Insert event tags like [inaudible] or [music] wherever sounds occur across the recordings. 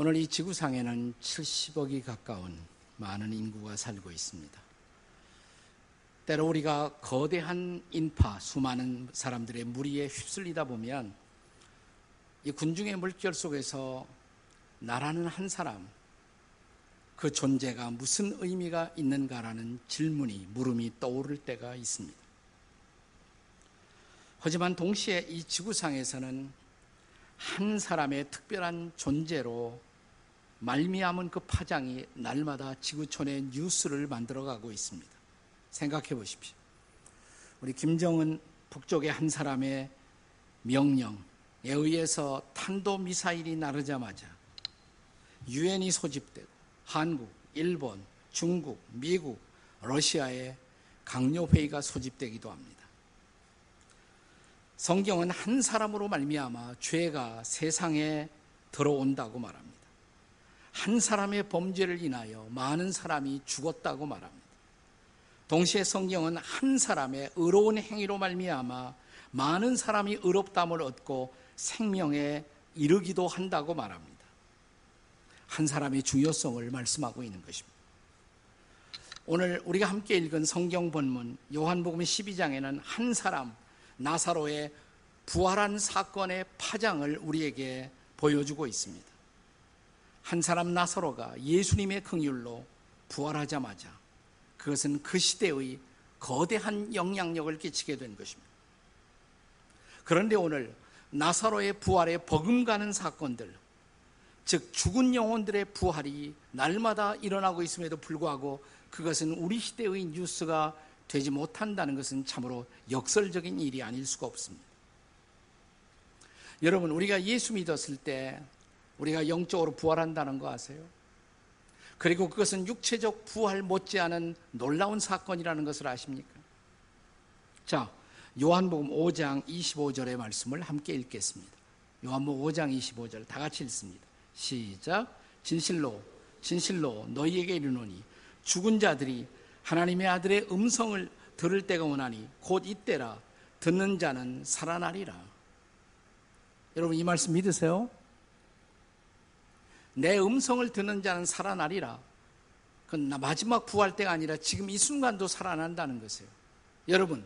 오늘 이 지구상에는 70억이 가까운 많은 인구가 살고 있습니다. 때로 우리가 거대한 인파, 수많은 사람들의 무리에 휩쓸리다 보면 이 군중의 물결 속에서 나라는 한 사람, 그 존재가 무슨 의미가 있는가라는 질문이, 물음이 떠오를 때가 있습니다. 하지만 동시에 이 지구상에서는 한 사람의 특별한 존재로 말미암은 그 파장이 날마다 지구촌의 뉴스를 만들어가고 있습니다. 생각해 보십시오. 우리 김정은 북쪽의 한 사람의 명령에 의해서 탄도 미사일이 나르자마자 유엔이 소집되고 한국, 일본, 중국, 미국, 러시아의 강요 회의가 소집되기도 합니다. 성경은 한 사람으로 말미암아 죄가 세상에 들어온다고 말합니다. 한 사람의 범죄를 인하여 많은 사람이 죽었다고 말합니다. 동시에 성경은 한 사람의 의로운 행위로 말미암아 많은 사람이 의롭담을 얻고 생명에 이르기도 한다고 말합니다. 한 사람의 중요성을 말씀하고 있는 것입니다. 오늘 우리가 함께 읽은 성경 본문 요한복음 12장에는 한 사람 나사로의 부활한 사건의 파장을 우리에게 보여주고 있습니다. 한 사람 나사로가 예수님의 긍휼로 부활하자마자 그것은 그 시대의 거대한 영향력을 끼치게 된 것입니다. 그런데 오늘 나사로의 부활에 버금가는 사건들, 즉 죽은 영혼들의 부활이 날마다 일어나고 있음에도 불구하고 그것은 우리 시대의 뉴스가 되지 못한다는 것은 참으로 역설적인 일이 아닐 수가 없습니다. 여러분, 우리가 예수 믿었을 때 우리가 영적으로 부활한다는 거 아세요? 그리고 그것은 육체적 부활 못지않은 놀라운 사건이라는 것을 아십니까? 자, 요한복음 5장 25절의 말씀을 함께 읽겠습니다. 요한복음 5장 25절 다 같이 읽습니다. 시작. 진실로 진실로 너희에게 이르노니 죽은 자들이 하나님의 아들의 음성을 들을 때가 오나니 곧 이때라 듣는 자는 살아나리라. 여러분 이 말씀 믿으세요? 내 음성을 듣는 자는 살아나리라. 그건 마지막 부활 때가 아니라 지금 이 순간도 살아난다는 것이에요. 여러분,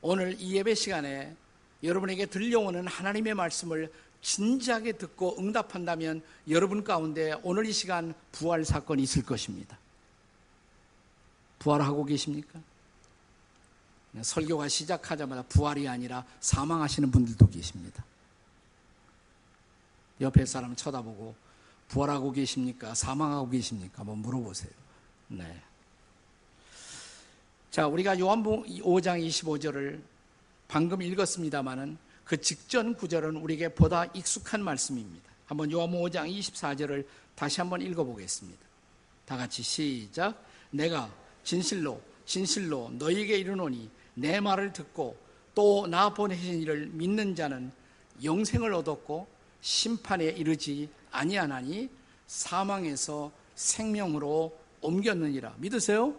오늘 이 예배 시간에 여러분에게 들려오는 하나님의 말씀을 진지하게 듣고 응답한다면 여러분 가운데 오늘 이 시간 부활 사건이 있을 것입니다. 부활하고 계십니까? 설교가 시작하자마자 부활이 아니라 사망하시는 분들도 계십니다. 옆에 사람 쳐다보고 부활하고 계십니까? 사망하고 계십니까? 한번 물어보세요. 네. 자, 우리가 요한복음 5장 25절을 방금 읽었습니다만은 그 직전 구절은 우리에게 보다 익숙한 말씀입니다. 한번 요한복음 5장 24절을 다시 한번 읽어보겠습니다. 다 같이 시작. 내가 진실로 진실로 너희에게 이르노니 내 말을 듣고 또 나 보내신 이를 믿는 자는 영생을 얻었고 심판에 이르지 아니하나니 사망에서 생명으로 옮겼느니라. 믿으세요?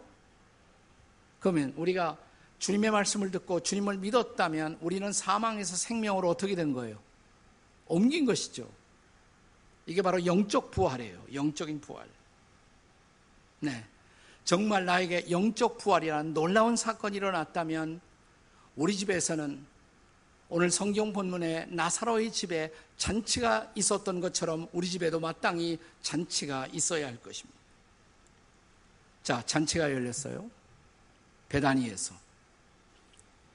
그러면 우리가 주님의 말씀을 듣고 주님을 믿었다면 우리는 사망에서 생명으로 어떻게 된 거예요? 옮긴 것이죠. 이게 바로 영적 부활이에요. 영적인 부활. 네. 정말 나에게 영적 부활이라는 놀라운 사건이 일어났다면 우리 집에서는 오늘 성경 본문에 나사로의 집에 잔치가 있었던 것처럼 우리 집에도 마땅히 잔치가 있어야 할 것입니다. 자, 잔치가 열렸어요. 베다니에서.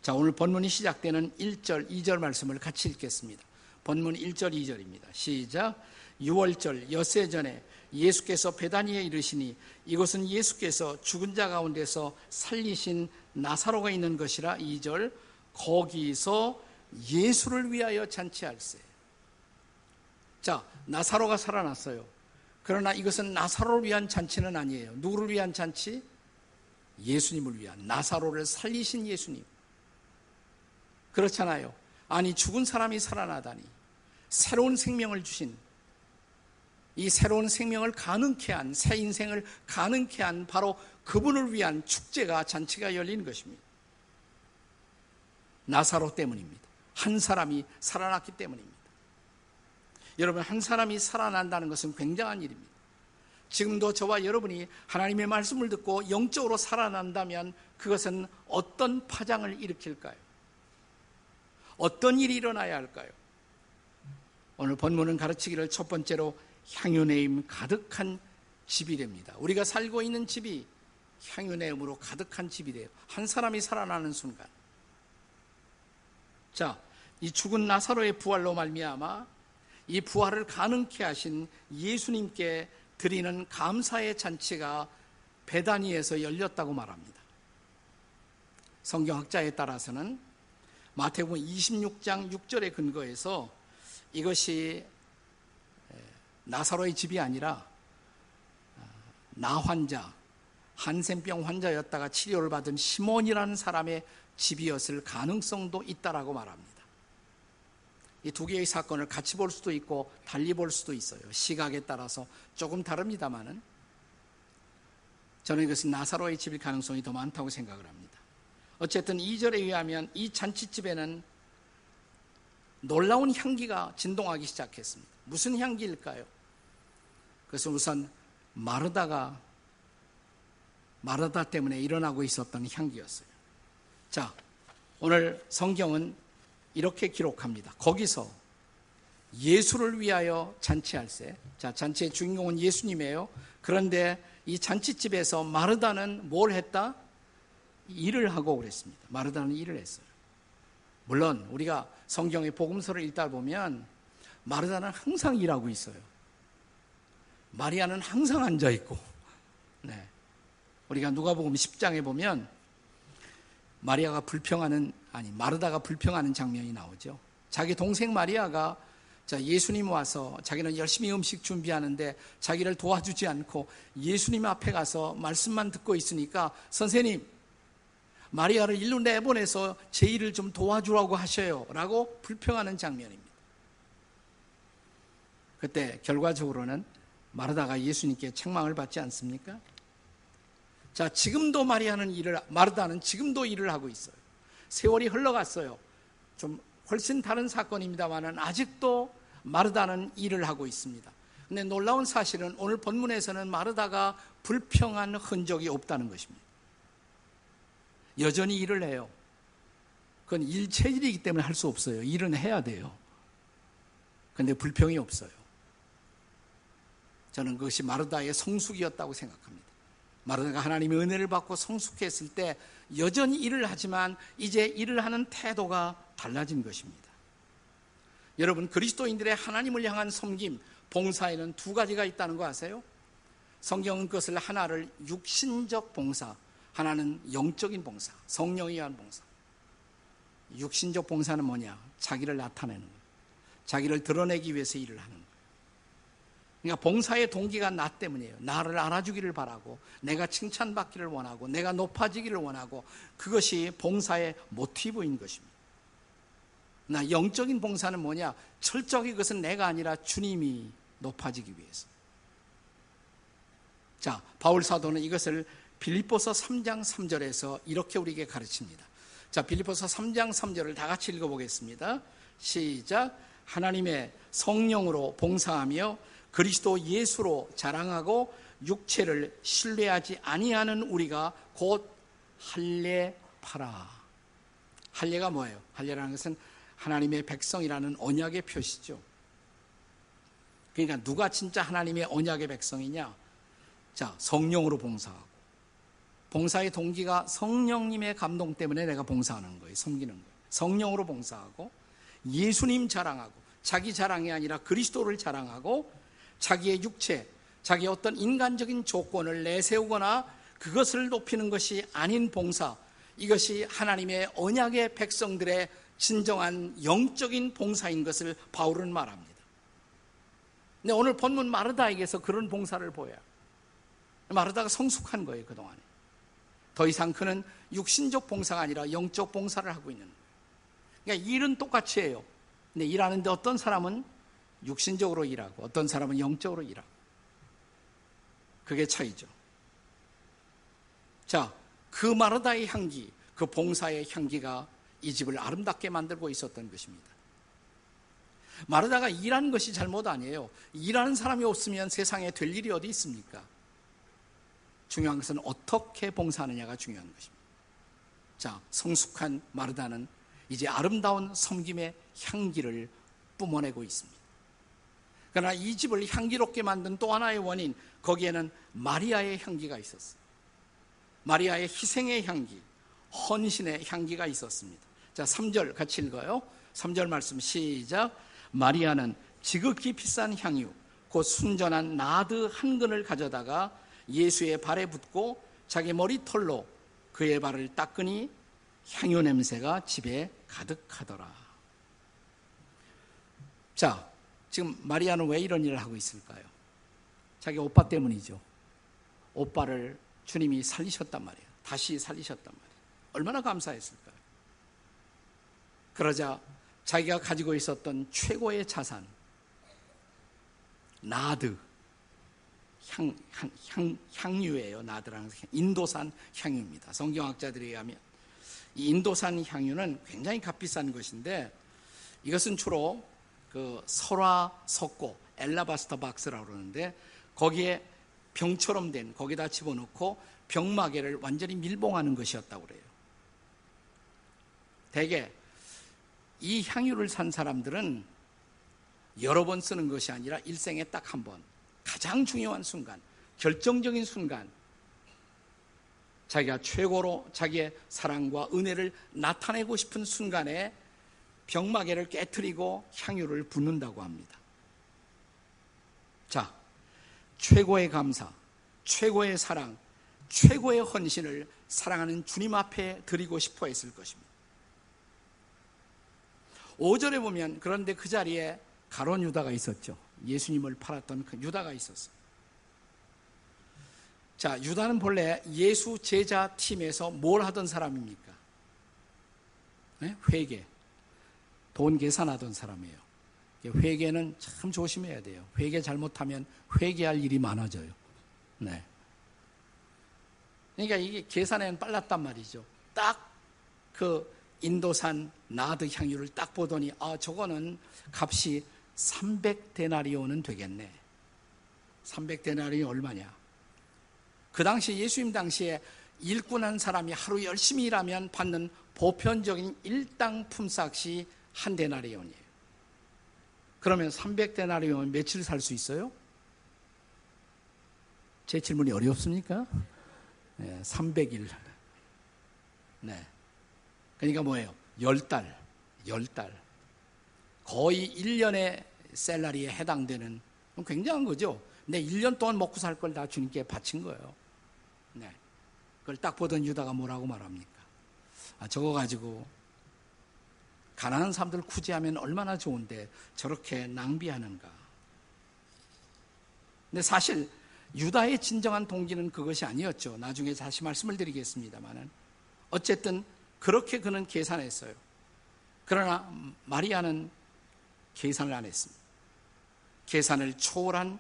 자, 오늘 본문이 시작되는 1절, 2절 말씀을 같이 읽겠습니다. 본문 1절, 2절입니다. 시작. 6월절 여세 전에 예수께서 베다니에 이르시니 이곳은 예수께서 죽은 자 가운데서 살리신 나사로가 있는 것이라 2절 거기서 예수를 위하여 잔치할세. 자, 나사로가 살아났어요. 그러나 이것은 나사로를 위한 잔치는 아니에요. 누구를 위한 잔치? 예수님을 위한 나사로를 살리신 예수님. 그렇잖아요. 아니 죽은 사람이 살아나다니 새로운 생명을 주신 이 새로운 생명을 가능케 한 새 인생을 가능케 한 바로 그분을 위한 축제가 잔치가 열린 것입니다. 나사로 때문입니다. 한 사람이 살아났기 때문입니다. 여러분, 한 사람이 살아난다는 것은 굉장한 일입니다. 지금도 저와 여러분이 하나님의 말씀을 듣고 영적으로 살아난다면 그것은 어떤 파장을 일으킬까요? 어떤 일이 일어나야 할까요? 오늘 본문은 가르치기를 첫 번째로 향유내임 가득한 집이 됩니다. 우리가 살고 있는 집이 향유내음으로 가득한 집이 돼요. 한 사람이 살아나는 순간. 자, 이 죽은 나사로의 부활로 말미암아 이 부활을 가능케 하신 예수님께 드리는 감사의 잔치가 베다니에서 열렸다고 말합니다. 성경학자에 따라서는 마태복음 26장 6절에 근거해서 이것이 나사로의 집이 아니라 아, 나 환자, 한센병 환자였다가 치료를 받은 시몬이라는 사람의 집이었을 가능성도 있다라고 말합니다. 이 두 개의 사건을 같이 볼 수도 있고 달리 볼 수도 있어요. 시각에 따라서 조금 다릅니다만은 저는 이것은 나사로의 집일 가능성이 더 많다고 생각을 합니다. 어쨌든 2절에 의하면 이 잔치집에는 놀라운 향기가 진동하기 시작했습니다. 무슨 향기일까요? 그래서 우선 마르다가 마르다 때문에 일어나고 있었던 향기였어요. 자, 오늘 성경은 이렇게 기록합니다. 거기서 예수를 위하여 잔치할세. 자, 잔치의 주인공은 예수님이에요. 그런데 이 잔치집에서 마르다는 뭘 했다? 일을 하고 그랬습니다. 마르다는 일을 했어요. 물론 우리가 성경의 복음서를 읽다 보면 마르다는 항상 일하고 있어요. 마리아는 항상 앉아 있고. 네. 우리가 누가복음 10장에 보면 마리아가 불평하는 아니 마르다가 불평하는 장면이 나오죠. 자기 동생 마리아가 자 예수님 와서 자기는 열심히 음식 준비하는데 자기를 도와주지 않고 예수님 앞에 가서 말씀만 듣고 있으니까 선생님 마리아를 일로 내보내서 제 일을 좀 도와주라고 하셔요. 라고 불평하는 장면입니다. 그때 결과적으로는 마르다가 예수님께 책망을 받지 않습니까? 자, 지금도 마리아는 일을, 마르다는 지금도 일을 하고 있어요. 세월이 흘러갔어요. 좀 훨씬 다른 사건입니다만은 아직도 마르다는 일을 하고 있습니다. 근데 놀라운 사실은 오늘 본문에서는 마르다가 불평한 흔적이 없다는 것입니다. 여전히 일을 해요. 그건 일 체질이기 때문에 할 수 없어요. 일은 해야 돼요. 근데 불평이 없어요. 저는 그것이 마르다의 성숙이었다고 생각합니다. 마르다가 하나님의 은혜를 받고 성숙했을 때 여전히 일을 하지만 이제 일을 하는 태도가 달라진 것입니다. 여러분 그리스도인들의 하나님을 향한 섬김, 봉사에는 두 가지가 있다는 거 아세요? 성경은 그것을 하나를 육신적 봉사, 하나는 영적인 봉사, 성령에 의한 봉사. 육신적 봉사는 뭐냐? 자기를 나타내는 거예요. 자기를 드러내기 위해서 일을 하는 거예요. 그러니까 봉사의 동기가 나 때문이에요. 나를 알아주기를 바라고, 내가 칭찬받기를 원하고, 내가 높아지기를 원하고, 그것이 봉사의 모티브인 것입니다. 나 영적인 봉사는 뭐냐? 철저히 그것은 내가 아니라 주님이 높아지기 위해서. 자, 바울 사도는 이것을 빌립보서 3장 3절에서 이렇게 우리에게 가르칩니다. 자, 빌립보서 3장 3절을 다 같이 읽어보겠습니다. 시작. 하나님의 성령으로 봉사하며 그리스도 예수로 자랑하고 육체를 신뢰하지 아니하는 우리가 곧 할례 파라. 할례가 뭐예요? 할례라는 것은 하나님의 백성이라는 언약의 표시죠. 그러니까 누가 진짜 하나님의 언약의 백성이냐? 자, 성령으로 봉사하고 봉사의 동기가 성령님의 감동 때문에 내가 봉사하는 거예요. 섬기는 거예요. 성령으로 봉사하고 예수님 자랑하고 자기 자랑이 아니라 그리스도를 자랑하고 자기의 육체, 자기의 어떤 인간적인 조건을 내세우거나 그것을 높이는 것이 아닌 봉사, 이것이 하나님의 언약의 백성들의 진정한 영적인 봉사인 것을 바울은 말합니다. 근데 오늘 본문 마르다에게서 그런 봉사를 보여요. 마르다가 성숙한 거예요, 그동안에. 더 이상 그는 육신적 봉사가 아니라 영적 봉사를 하고 있는 거예요. 그러니까 일은 똑같이 해요. 근데 일하는데 어떤 사람은 육신적으로 일하고 어떤 사람은 영적으로 일하고. 그게 차이죠. 자, 그 마르다의 향기, 그 봉사의 향기가 이 집을 아름답게 만들고 있었던 것입니다. 마르다가 일하는 것이 잘못 아니에요. 일하는 사람이 없으면 세상에 될 일이 어디 있습니까? 중요한 것은 어떻게 봉사하느냐가 중요한 것입니다. 자, 성숙한 마르다는 이제 아름다운 섬김의 향기를 뿜어내고 있습니다. 그러나 이 집을 향기롭게 만든 또 하나의 원인, 거기에는 마리아의 향기가 있었어요. 마리아의 희생의 향기, 헌신의 향기가 있었습니다. 자, 3절 같이 읽어요. 3절 말씀 시작. 마리아는 지극히 비싼 향유, 곧 순전한 나드 한 근을 가져다가 예수의 발에 붓고 자기 머리털로 그의 발을 닦으니 향유 냄새가 집에 가득하더라. 자, 지금 마리아는 왜 이런 일을 하고 있을까요? 자기 오빠 때문이죠. 오빠를 주님이 살리셨단 말이에요. 다시 살리셨단 말이에요. 얼마나 감사했을까요? 그러자 자기가 가지고 있었던 최고의 자산, 나드, 향, 향, 향, 향유예요. 나드라는 인도산 향유입니다. 성경학자들에 의하면 이 인도산 향유는 굉장히 값비싼 것인데 이것은 주로 그 설화 석고 엘라바스터 박스라고 그러는데 거기에 병처럼 된 거기다 집어넣고 병마개를 완전히 밀봉하는 것이었다고 그래요. 대개 이 향유를 산 사람들은 여러 번 쓰는 것이 아니라 일생에 딱 한 번, 가장 중요한 순간, 결정적인 순간, 자기가 최고로 자기의 사랑과 은혜를 나타내고 싶은 순간에 병마개를 깨뜨리고 향유를 붓는다고 합니다. 자, 최고의 감사, 최고의 사랑, 최고의 헌신을 사랑하는 주님 앞에 드리고 싶어 했을 것입니다. 5절에 보면 그런데 그 자리에 가론 유다가 있었죠. 예수님을 팔았던 그 유다가 있었어요. 자, 유다는 본래 예수 제자 팀에서 뭘 하던 사람입니까? 네? 회계. 돈 계산하던 사람이에요. 회계는 참 조심해야 돼요. 회계 잘못하면 회계할 일이 많아져요. 네. 그러니까 이게 계산에는 빨랐단 말이죠. 딱 그 인도산 나드 향유를 딱 보더니 아 저거는 값이 300데나리오는 되겠네. 300데나리오 얼마냐? 그 당시 예수님 당시에 일꾼 한 사람이 하루 열심히 일하면 받는 보편적인 일당 품삯이 한 데나리온이에요. 그러면 300데나리온 며칠 살 수 있어요? 제 질문이 어렵습니까? 네, 300일. 네. 그러니까 뭐예요? 10달, 10달. 거의 1년의 셀러리에 해당되는 굉장한 거죠. 내 1년 동안 먹고 살 걸 다 주님께 바친 거예요. 네. 그걸 딱 보던 유다가 뭐라고 말합니까? 아, 저거 가지고 가난한 사람들 구제하면 얼마나 좋은데 저렇게 낭비하는가. 근데 사실 유다의 진정한 동기는 그것이 아니었죠. 나중에 다시 말씀을 드리겠습니다만은 어쨌든 그렇게 그는 계산했어요. 그러나 마리아는 계산을 안 했습니다. 계산을 초월한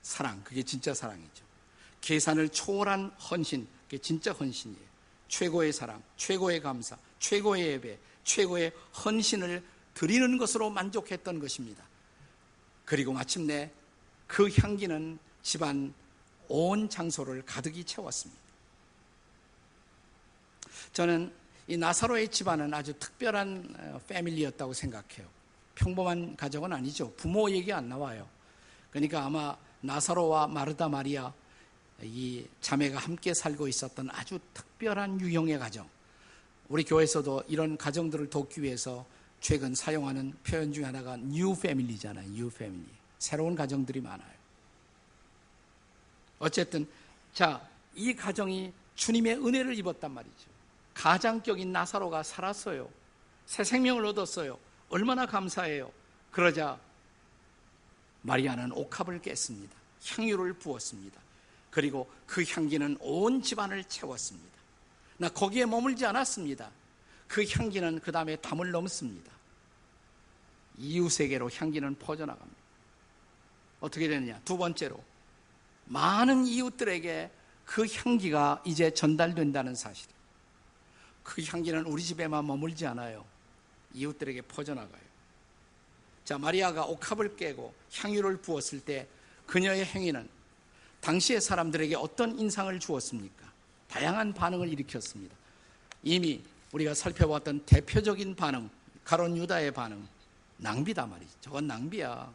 사랑, 그게 진짜 사랑이죠. 계산을 초월한 헌신, 그게 진짜 헌신이에요. 최고의 사랑, 최고의 감사, 최고의 예배, 최고의 헌신을 드리는 것으로 만족했던 것입니다. 그리고 마침내 그 향기는 집안 온 장소를 가득히 채웠습니다. 저는 이 나사로의 집안은 아주 특별한 패밀리였다고 생각해요. 평범한 가정은 아니죠. 부모 얘기 안 나와요. 그러니까 아마 나사로와 마르다 마리아 이 자매가 함께 살고 있었던 아주 특별한 유형의 가정. 우리 교회에서도 이런 가정들을 돕기 위해서 최근 사용하는 표현 중에 하나가 new family잖아요. new family. 새로운 가정들이 많아요. 어쨌든 자, 이 가정이 주님의 은혜를 입었단 말이죠. 가장격인 나사로가 살았어요. 새 생명을 얻었어요. 얼마나 감사해요. 그러자 마리아는 옥합을 깼습니다. 향유를 부었습니다. 그리고 그 향기는 온 집안을 채웠습니다. 나 거기에 머물지 않았습니다. 그 향기는 그 다음에 담을 넘습니다. 이웃에게로 향기는 퍼져나갑니다. 어떻게 되느냐? 두 번째로, 많은 이웃들에게 그 향기가 이제 전달된다는 사실. 그 향기는 우리 집에만 머물지 않아요. 이웃들에게 퍼져나가요. 자, 마리아가 옥합을 깨고 향유를 부었을 때 그녀의 행위는 당시의 사람들에게 어떤 인상을 주었습니까? 다양한 반응을 일으켰습니다. 이미 우리가 살펴봤던 대표적인 반응, 가론 유다의 반응, 낭비다 말이지. 저건 낭비야.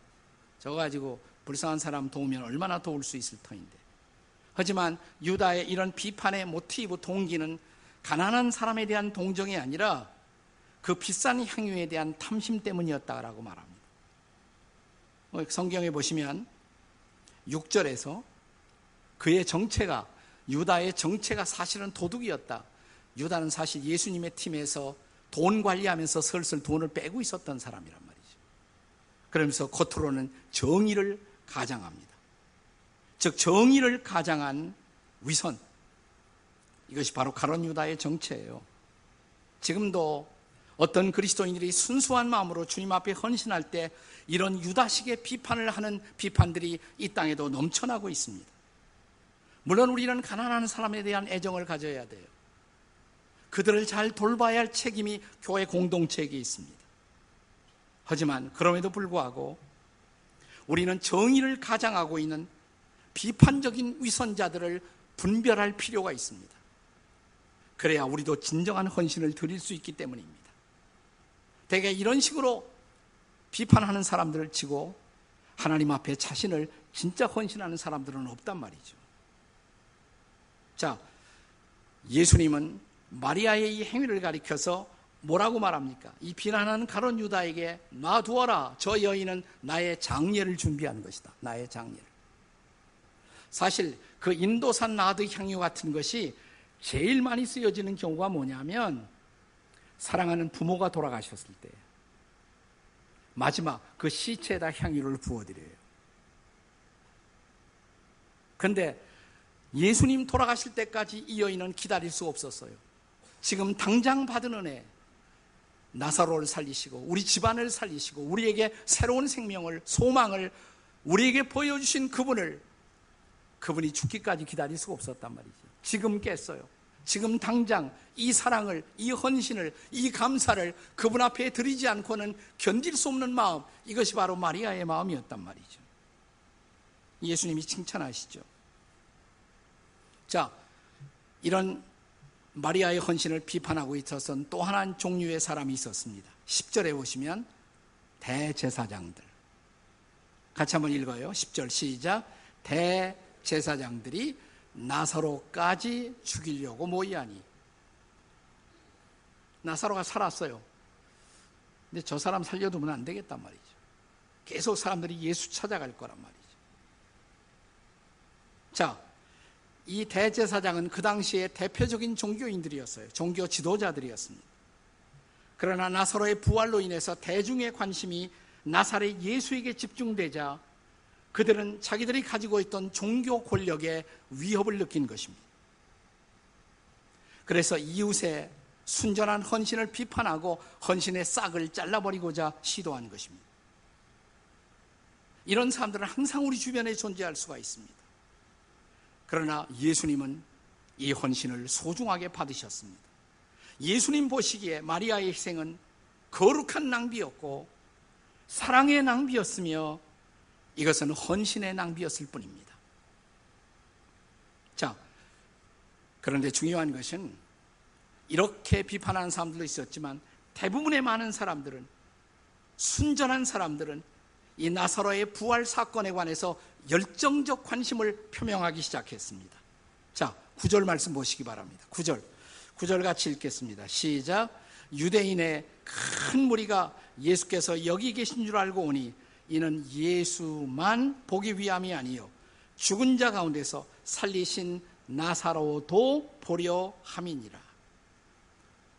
저거 가지고 불쌍한 사람 도우면 얼마나 도울 수 있을 터인데. 하지만 유다의 이런 비판의 모티브 동기는 가난한 사람에 대한 동정이 아니라 그 비싼 향유에 대한 탐심 때문이었다라고 말합니다. 뭐 성경에 보시면 6절에서 그의 정체가 유다의 정체가 사실은 도둑이었다. 유다는 사실 예수님의 팀에서 돈 관리하면서 슬슬 돈을 빼고 있었던 사람이란 말이죠. 그러면서 겉으로는 정의를 가장합니다. 즉 정의를 가장한 위선. 이것이 바로 가론 유다의 정체예요. 지금도 어떤 그리스도인들이 순수한 마음으로 주님 앞에 헌신할 때 이런 유다식의 비판을 하는 비판들이 이 땅에도 넘쳐나고 있습니다. 물론 우리는 가난한 사람에 대한 애정을 가져야 돼요. 그들을 잘 돌봐야 할 책임이 교회 공동체에게 있습니다. 하지만 그럼에도 불구하고 우리는 정의를 가장하고 있는 비판적인 위선자들을 분별할 필요가 있습니다. 그래야 우리도 진정한 헌신을 드릴 수 있기 때문입니다. 대개 이런 식으로 비판하는 사람들을 치고 하나님 앞에 자신을 진짜 헌신하는 사람들은 없단 말이죠. 자, 예수님은 마리아의 이 행위를 가리켜서 뭐라고 말합니까? 이 비난하는 가론 유다에게 놔두어라. 저 여인은 나의 장례를 준비하는 것이다. 나의 장례를. 사실 그 인도산 나드 향유 같은 것이 제일 많이 쓰여지는 경우가 뭐냐면 사랑하는 부모가 돌아가셨을 때 마지막 그 시체에다 향유를 부어드려요. 그런데 예수님 돌아가실 때까지 이 여인은 기다릴 수 없었어요. 지금 당장 받은 은혜, 나사로를 살리시고 우리 집안을 살리시고 우리에게 새로운 생명을 소망을 우리에게 보여주신 그분을 그분이 죽기까지 기다릴 수가 없었단 말이죠. 지금 깼어요. 지금 당장 이 사랑을, 이 헌신을, 이 감사를 그분 앞에 드리지 않고는 견딜 수 없는 마음, 이것이 바로 마리아의 마음이었단 말이죠. 예수님이 칭찬하시죠. 자, 이런 마리아의 헌신을 비판하고 있어서는 또 하나의 종류의 사람이 있었습니다. 10절에 보시면 대제사장들. 같이 한번 읽어요. 10절 시작. 대제사장들이 나사로까지 죽이려고 모이하니 나사로가 살았어요. 근데 저 사람 살려두면 안 되겠단 말이죠. 계속 사람들이 예수 찾아갈 거란 말이죠. 자, 이 대제사장은 그 당시에 대표적인 종교인들이었어요. 종교 지도자들이었습니다. 그러나 나사로의 부활로 인해서 대중의 관심이 나사렛 예수에게 집중되자 그들은 자기들이 가지고 있던 종교 권력에 위협을 느낀 것입니다. 그래서 이웃의 순전한 헌신을 비판하고 헌신의 싹을 잘라버리고자 시도한 것입니다. 이런 사람들은 항상 우리 주변에 존재할 수가 있습니다. 그러나 예수님은 이 헌신을 소중하게 받으셨습니다. 예수님 보시기에 마리아의 희생은 거룩한 낭비였고 사랑의 낭비였으며 이것은 헌신의 낭비였을 뿐입니다. 자, 그런데 중요한 것은 이렇게 비판하는 사람들도 있었지만 대부분의 많은 사람들은 순전한 사람들은 이 나사로의 부활 사건에 관해서 열정적 관심을 표명하기 시작했습니다. 자, 구절 말씀 보시기 바랍니다. 구절. 구절 같이 읽겠습니다. 시작. 유대인의 큰 무리가 예수께서 여기 계신 줄 알고 오니 이는 예수만 보기 위함이 아니요 죽은 자 가운데서 살리신 나사로도 보려 함이니라.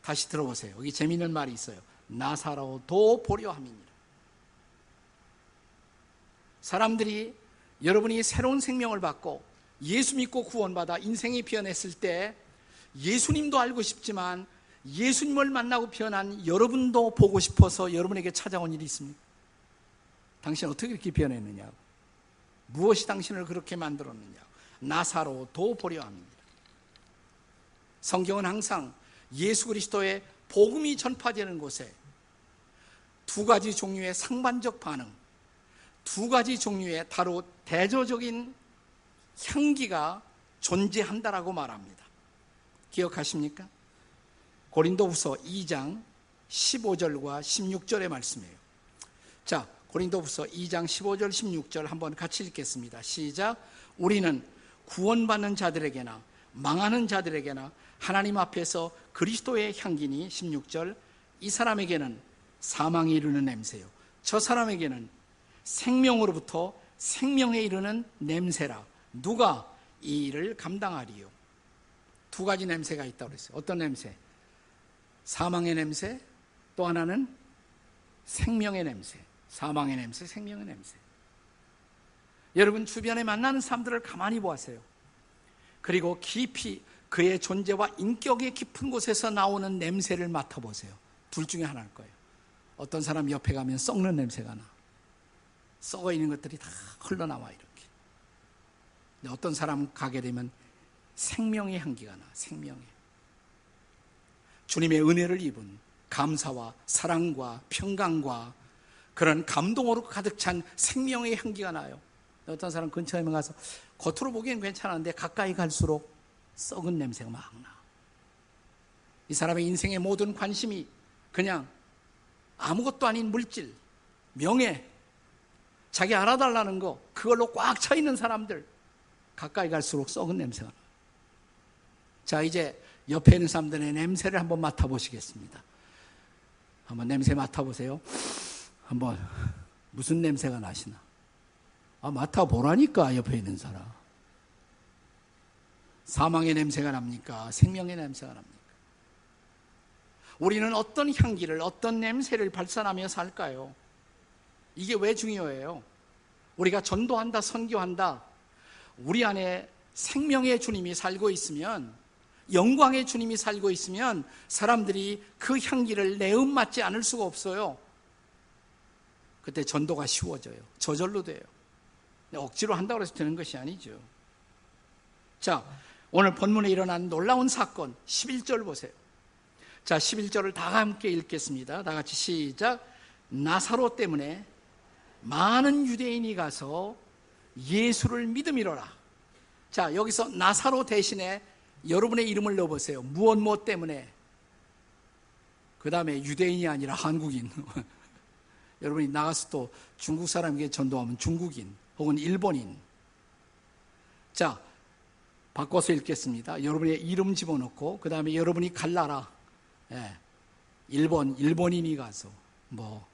다시 들어보세요. 여기 재미있는 말이 있어요. 나사로도 보려 함이니라. 사람들이 여러분이 새로운 생명을 받고 예수 믿고 구원받아 인생이 변했을 때 예수님도 알고 싶지만 예수님을 만나고 변한 여러분도 보고 싶어서 여러분에게 찾아온 일이 있습니까? 당신 어떻게 이렇게 변했느냐고. 무엇이 당신을 그렇게 만들었느냐고. 나사로도 보려 합니다. 성경은 항상 예수 그리스도의 복음이 전파되는 곳에 두 가지 종류의 상반적 반응, 두 가지 종류의 다로 대조적인 향기가 존재한다라고 말합니다. 기억하십니까? 고린도후서 2장 15절과 16절의 말씀이에요. 자, 고린도후서 2장 15절 16절 한번 같이 읽겠습니다. 시작. 우리는 구원받는 자들에게나 망하는 자들에게나 하나님 앞에서 그리스도의 향기니 16절 이 사람에게는 사망에 이르는 냄새요. 저 사람에게는 생명으로부터 생명에 이르는 냄새라. 누가 이 일을 감당하리요? 두 가지 냄새가 있다고 그랬어요. 어떤 냄새? 사망의 냄새, 또 하나는 생명의 냄새. 사망의 냄새, 생명의 냄새. 여러분 주변에 만나는 사람들을 가만히 보세요. 그리고 깊이 그의 존재와 인격의 깊은 곳에서 나오는 냄새를 맡아보세요. 둘 중에 하나일 거예요. 어떤 사람 옆에 가면 썩는 냄새가 나. 썩어 있는 것들이 다 흘러나와 이렇게. 근데 어떤 사람 가게 되면 생명의 향기가 나. 생명의. 주님의 은혜를 입은 감사와 사랑과 평강과 그런 감동으로 가득 찬 생명의 향기가 나요. 어떤 사람 근처에 가서 겉으로 보기엔 괜찮은데 가까이 갈수록 썩은 냄새가 막 나. 이 사람의 인생의 모든 관심이 그냥 아무것도 아닌 물질, 명예, 자기 알아달라는 거, 그걸로 꽉 차 있는 사람들, 가까이 갈수록 썩은 냄새가 나. 자, 이제 옆에 있는 사람들의 냄새를 한번 맡아보시겠습니다. 한번 냄새 맡아보세요. 한번 무슨 냄새가 나시나? 아, 맡아보라니까, 옆에 있는 사람. 사망의 냄새가 납니까? 생명의 냄새가 납니까? 우리는 어떤 향기를, 어떤 냄새를 발산하며 살까요? 이게 왜 중요해요? 우리가 전도한다, 선교한다. 우리 안에 생명의 주님이 살고 있으면, 영광의 주님이 살고 있으면 사람들이 그 향기를 내음 맞지 않을 수가 없어요. 그때 전도가 쉬워져요. 저절로 돼요. 억지로 한다고 해서 되는 것이 아니죠. 자, 오늘 본문에 일어난 놀라운 사건 11절 보세요. 자, 11절을 다 함께 읽겠습니다. 다 같이 시작. 나사로 때문에 많은 유대인이 가서 예수를 믿음이로라. 자, 여기서 나사로 대신에 여러분의 이름을 넣어보세요. 무엇 무엇 때문에. 그 다음에 유대인이 아니라 한국인. [laughs] 여러분이 나가서 또 중국 사람에게 전도하면 중국인 혹은 일본인. 자, 바꿔서 읽겠습니다. 여러분의 이름 집어넣고 그 다음에 여러분이 갈 나라 예, 일본 일본인이 가서 뭐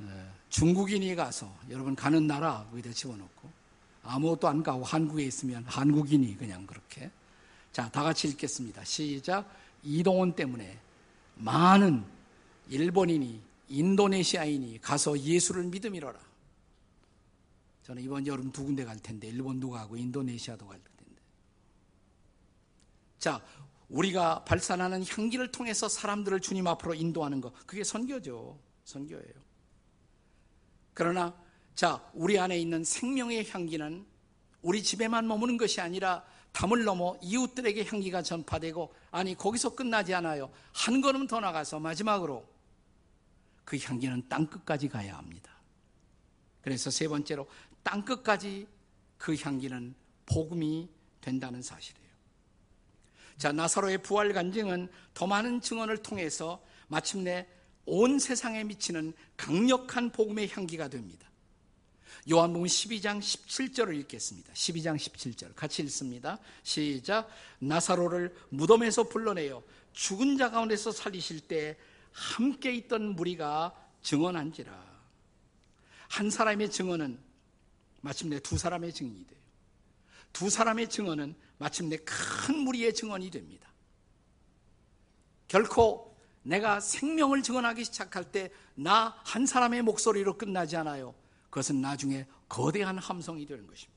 예, 중국인이 가서 여러분 가는 나라 거기다 집어넣고 아무것도 안 가고 한국에 있으면 한국인이 그냥 그렇게 자 다 같이 읽겠습니다. 시작 이동원 때문에 많은 일본인이 인도네시아인이 가서 예수를 믿음이로라. 저는 이번 여름 두 군데 갈 텐데 일본도 가고 인도네시아도 갈 텐데. 자, 우리가 발산하는 향기를 통해서 사람들을 주님 앞으로 인도하는 것, 그게 선교죠. 선교예요. 그러나, 자, 우리 안에 있는 생명의 향기는 우리 집에만 머무는 것이 아니라 담을 넘어 이웃들에게 향기가 전파되고, 아니, 거기서 끝나지 않아요. 한 걸음 더 나가서 마지막으로 그 향기는 땅 끝까지 가야 합니다. 그래서 세 번째로 땅 끝까지 그 향기는 복음이 된다는 사실이에요. 자, 나사로의 부활 간증은 더 많은 증언을 통해서 마침내 온 세상에 미치는 강력한 복음의 향기가 됩니다. 요한복음 12장 17절을 읽겠습니다. 12장 17절 같이 읽습니다. 시작. 나사로를 무덤에서 불러내어 죽은 자 가운데서 살리실 때 함께 있던 무리가 증언한지라. 한 사람의 증언은 마침내 두 사람의 증인이 돼요. 두 사람의 증언은 마침내 큰 무리의 증언이 됩니다. 결코 내가 생명을 증언하기 시작할 때 나 한 사람의 목소리로 끝나지 않아요. 그것은 나중에 거대한 함성이 되는 것입니다.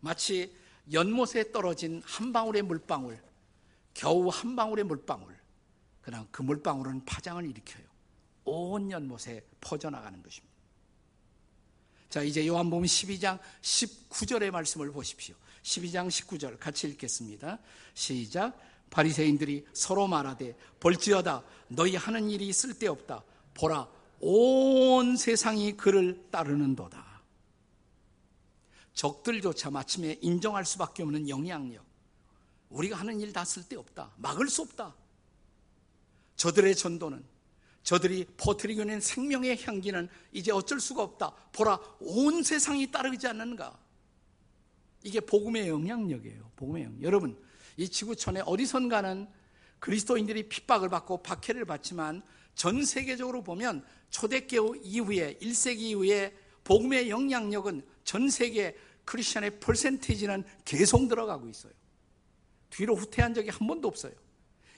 마치 연못에 떨어진 한 방울의 물방울, 겨우 한 방울의 물방울, 그냥 그 물방울은 파장을 일으켜요. 온 연못에 퍼져나가는 것입니다. 자, 이제 요한복음 12장 19절의 말씀을 보십시오. 12장 19절 같이 읽겠습니다. 시작. 바리새인들이 서로 말하되 벌지어다 너희 하는 일이 쓸데없다. 보라 온 세상이 그를 따르는도다. 적들조차 마침에 인정할 수밖에 없는 영향력. 우리가 하는 일 다 쓸데없다. 막을 수 없다. 저들의 전도는 저들이 퍼뜨리고 있는 생명의 향기는 이제 어쩔 수가 없다. 보라 온 세상이 따르지 않는가? 이게 복음의 영향력이에요. 복음의 영향 여러분 이 지구촌에 어디선가는 그리스도인들이 핍박을 받고 박해를 받지만 전 세계적으로 보면 초대교회 이후에 1세기 이후에 복음의 영향력은 전 세계 크리스천의 퍼센테이지는 계속 들어가고 있어요. 뒤로 후퇴한 적이 한 번도 없어요.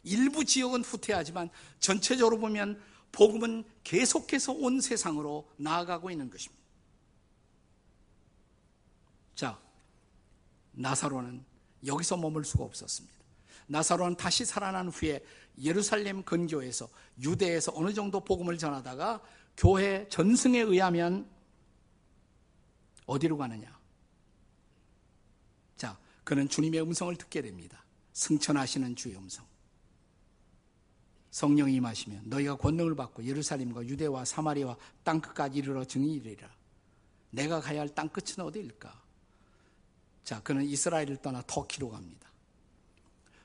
일부 지역은 후퇴하지만 전체적으로 보면 복음은 계속해서 온 세상으로 나아가고 있는 것입니다. 자, 나사로는 여기서 머물 수가 없었습니다. 나사로는 다시 살아난 후에 예루살렘 근교에서 유대에서 어느 정도 복음을 전하다가 교회 전승에 의하면 어디로 가느냐? 자, 그는 주님의 음성을 듣게 됩니다. 승천하시는 주의 음성. 성령이 임하시면 너희가 권능을 받고 예루살렘과 유대와 사마리와 땅끝까지 이르러 증인이리라. 내가 가야 할 땅끝은 어디일까? 자, 그는 이스라엘을 떠나 터키로 갑니다.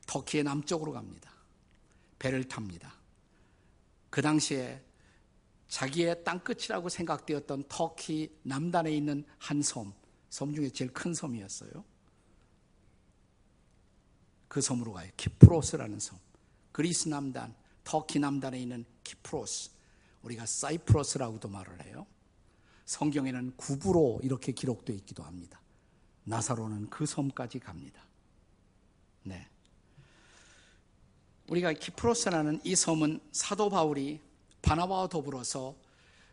터키의 남쪽으로 갑니다. 배를 탑니다. 그 당시에 자기의 땅끝이라고 생각되었던 터키 남단에 있는 한 섬, 섬 중에 제일 큰 섬이었어요. 그 섬으로 가요. 키프로스라는 섬. 그리스 남단, 터키 남단에 있는 키프로스. 우리가 사이프러스라고도 말을 해요. 성경에는 구부로 이렇게 기록되어 있기도 합니다. 나사로는 그 섬까지 갑니다. 네. 우리가 키프로스라는 이 섬은 사도 바울이 바나바와 더불어서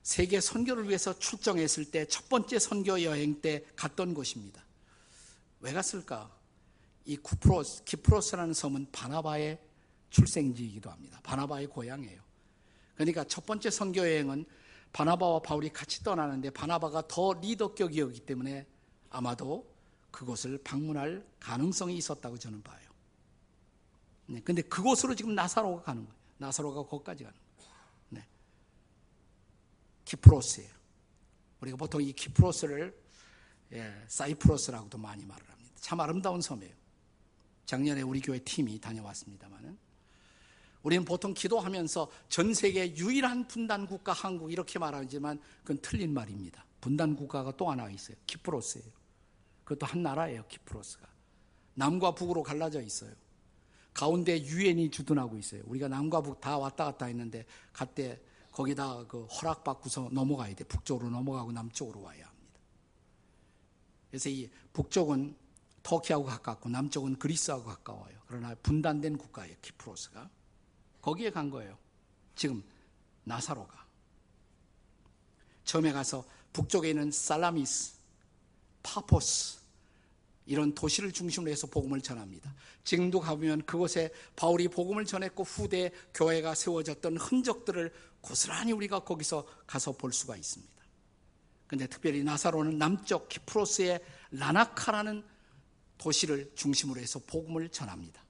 세계 선교를 위해서 출정했을 때 첫 번째 선교 여행 때 갔던 곳입니다. 왜 갔을까? 이 쿠프로스, 키프로스라는 섬은 바나바의 출생지이기도 합니다. 바나바의 고향이에요. 그러니까 첫 번째 선교 여행은 바나바와 바울이 같이 떠나는데 바나바가 더 리더격이었기 때문에 아마도 그곳을 방문할 가능성이 있었다고 저는 봐요. 네, 근데 그곳으로 지금 나사로가 가는 거예요. 나사로가 거기까지 가는 거예요. 네. 키프로스예요. 우리가 보통 이 키프로스를 예, 사이프로스라고도 많이 말을 합니다. 참 아름다운 섬이에요. 작년에 우리 교회 팀이 다녀왔습니다만은 우리는 보통 기도하면서 전 세계 유일한 분단 국가 한국 이렇게 말하지만 그건 틀린 말입니다. 분단 국가가 또 하나 있어요. 키프로스예요. 그것도 한 나라예요, 키프로스가. 남과 북으로 갈라져 있어요. 가운데 유엔이 주둔하고 있어요. 우리가 남과 북 다 왔다 갔다 했는데 갔대 거기다 그 허락받고서 넘어가야 돼. 북쪽으로 넘어가고 남쪽으로 와야 합니다. 그래서 이 북쪽은 터키하고 가깝고 남쪽은 그리스하고 가까워요. 그러나 분단된 국가예요. 키프로스가. 거기에 간 거예요. 지금 나사로가. 처음에 가서 북쪽에 있는 살라미스 파포스 이런 도시를 중심으로 해서 복음을 전합니다. 지금도 가보면 그곳에 바울이 복음을 전했고 후대 교회가 세워졌던 흔적들을 고스란히 우리가 거기서 가서 볼 수가 있습니다. 근데 특별히 나사로는 남쪽 키프로스의 라나카라는 도시를 중심으로 해서 복음을 전합니다.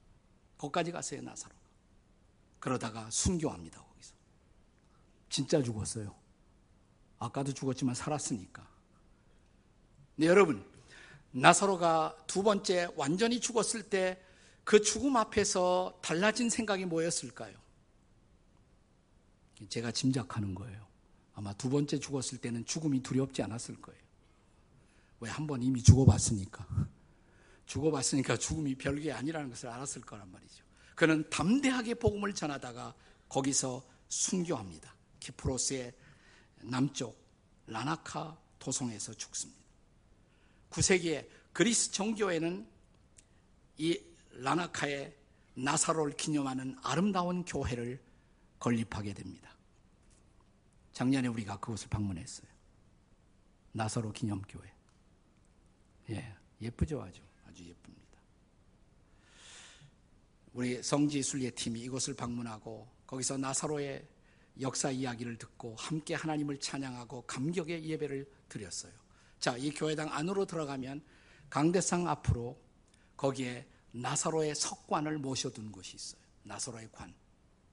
거기까지 갔어요, 나사로가. 그러다가 순교합니다, 거기서. 진짜 죽었어요. 아까도 죽었지만 살았으니까. 네, 여러분, 나사로가 두 번째 완전히 죽었을 때 그 죽음 앞에서 달라진 생각이 뭐였을까요? 제가 짐작하는 거예요. 아마 두 번째 죽었을 때는 죽음이 두렵지 않았을 거예요. 왜 한 번 이미 죽어봤으니까. [laughs] 죽어봤으니까 죽음이 별게 아니라는 것을 알았을 거란 말이죠. 그는 담대하게 복음을 전하다가 거기서 순교합니다. 키프로스의 남쪽 라나카 도성에서 죽습니다. 9세기에 그리스 정교회는 이 라나카의 나사로를 기념하는 아름다운 교회를 건립하게 됩니다. 작년에 우리가 그곳을 방문했어요. 나사로 기념교회. 예, 예쁘죠, 아주. 아주 예쁩니다. 우리 성지 순례 팀이 이곳을 방문하고 거기서 나사로의 역사 이야기를 듣고 함께 하나님을 찬양하고 감격의 예배를 드렸어요. 자, 이 교회당 안으로 들어가면 강대상 앞으로 거기에 나사로의 석관을 모셔둔 곳이 있어요. 나사로의 관.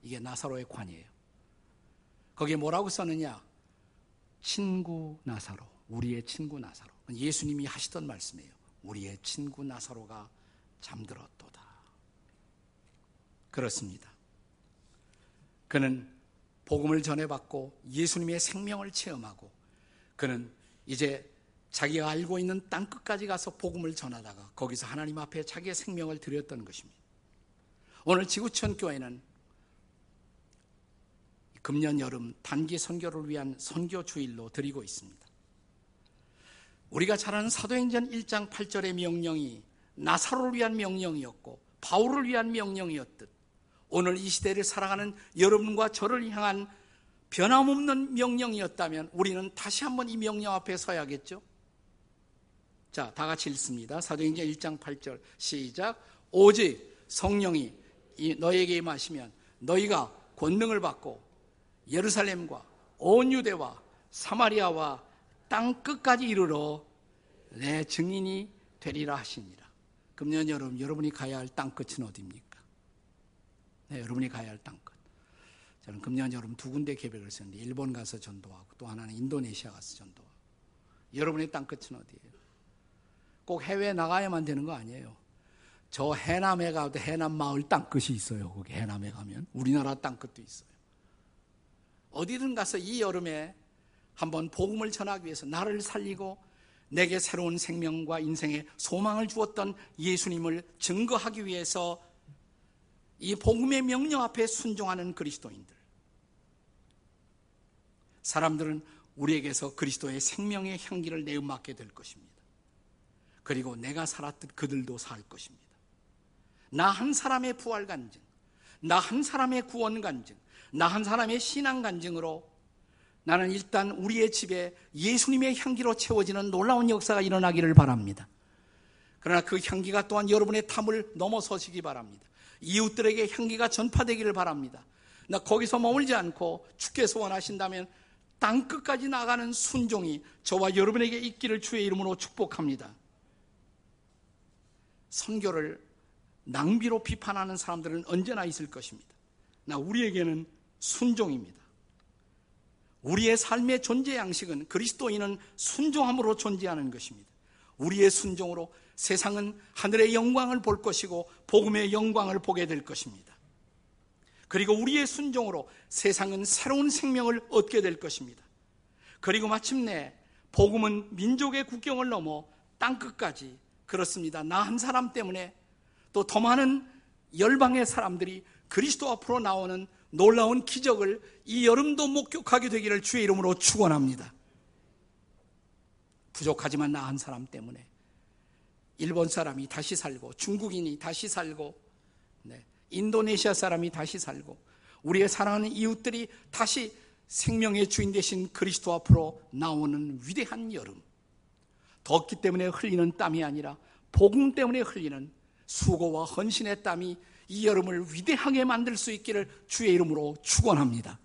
이게 나사로의 관이에요. 거기에 뭐라고 써느냐? 친구 나사로. 우리의 친구 나사로. 예수님이 하시던 말씀이에요. 우리의 친구 나사로가 잠들었도다. 그렇습니다. 그는 복음을 전해받고 예수님의 생명을 체험하고 그는 이제 자기가 알고 있는 땅 끝까지 가서 복음을 전하다가 거기서 하나님 앞에 자기의 생명을 드렸던 것입니다. 오늘 지구촌 교회는 금년 여름 단기 선교를 위한 선교 주일로 드리고 있습니다. 우리가 잘 아는 사도행전 1장 8절의 명령이 나사로를 위한 명령이었고 바울을 위한 명령이었듯 오늘 이 시대를 살아가는 여러분과 저를 향한 변함없는 명령이었다면 우리는 다시 한번 이 명령 앞에 서야겠죠? 자, 다 같이 읽습니다. 사도행전 1장 8절 시작. 오직 성령이 너에게 임하시면 너희가 권능을 받고 예루살렘과 온 유대와 사마리아와 땅 끝까지 이르러 내 증인이 되리라 하시니라. 금년 여름 여러분이 가야 할 땅 끝은 어디입니까? 네, 여러분이 가야 할 땅 끝. 저는 금년 여름 두 군데 계획을 썼는데 일본 가서 전도하고 또 하나는 인도네시아 가서 전도하고 여러분의 땅 끝은 어디예요? 꼭 해외 나가야만 되는 거 아니에요. 저 해남에 가도 해남 마을 땅끝이 있어요. 거기 해남에 가면 우리나라 땅끝도 있어요. 어디든 가서 이 여름에 한번 복음을 전하기 위해서 나를 살리고 내게 새로운 생명과 인생의 소망을 주었던 예수님을 증거하기 위해서 이 복음의 명령 앞에 순종하는 그리스도인들. 사람들은 우리에게서 그리스도의 생명의 향기를 내음맞게 될 것입니다. 그리고 내가 살았듯 그들도 살 것입니다. 나 한 사람의 부활 간증, 나 한 사람의 구원 간증, 나 한 사람의 신앙 간증으로 나는 일단 우리의 집에 예수님의 향기로 채워지는 놀라운 역사가 일어나기를 바랍니다. 그러나 그 향기가 또한 여러분의 탐을 넘어서시기 바랍니다. 이웃들에게 향기가 전파되기를 바랍니다. 나 거기서 머물지 않고 주께서 원하신다면 땅 끝까지 나가는 순종이 저와 여러분에게 있기를 주의 이름으로 축복합니다. 선교를 낭비로 비판하는 사람들은 언제나 있을 것입니다. 나 우리에게는 순종입니다. 우리의 삶의 존재 양식은 그리스도인은 순종함으로 존재하는 것입니다. 우리의 순종으로 세상은 하늘의 영광을 볼 것이고 복음의 영광을 보게 될 것입니다. 그리고 우리의 순종으로 세상은 새로운 생명을 얻게 될 것입니다. 그리고 마침내 복음은 민족의 국경을 넘어 땅 끝까지 그렇습니다. 나 한 사람 때문에 또 더 많은 열방의 사람들이 그리스도 앞으로 나오는 놀라운 기적을 이 여름도 목격하게 되기를 주의 이름으로 축원합니다. 부족하지만 나 한 사람 때문에 일본 사람이 다시 살고 중국인이 다시 살고 네, 인도네시아 사람이 다시 살고 우리의 사랑하는 이웃들이 다시 생명의 주인 되신 그리스도 앞으로 나오는 위대한 여름. 덥기 때문에 흘리는 땀이 아니라 복음 때문에 흘리는 수고와 헌신의 땀이 이 여름을 위대하게 만들 수 있기를 주의 이름으로 축원합니다.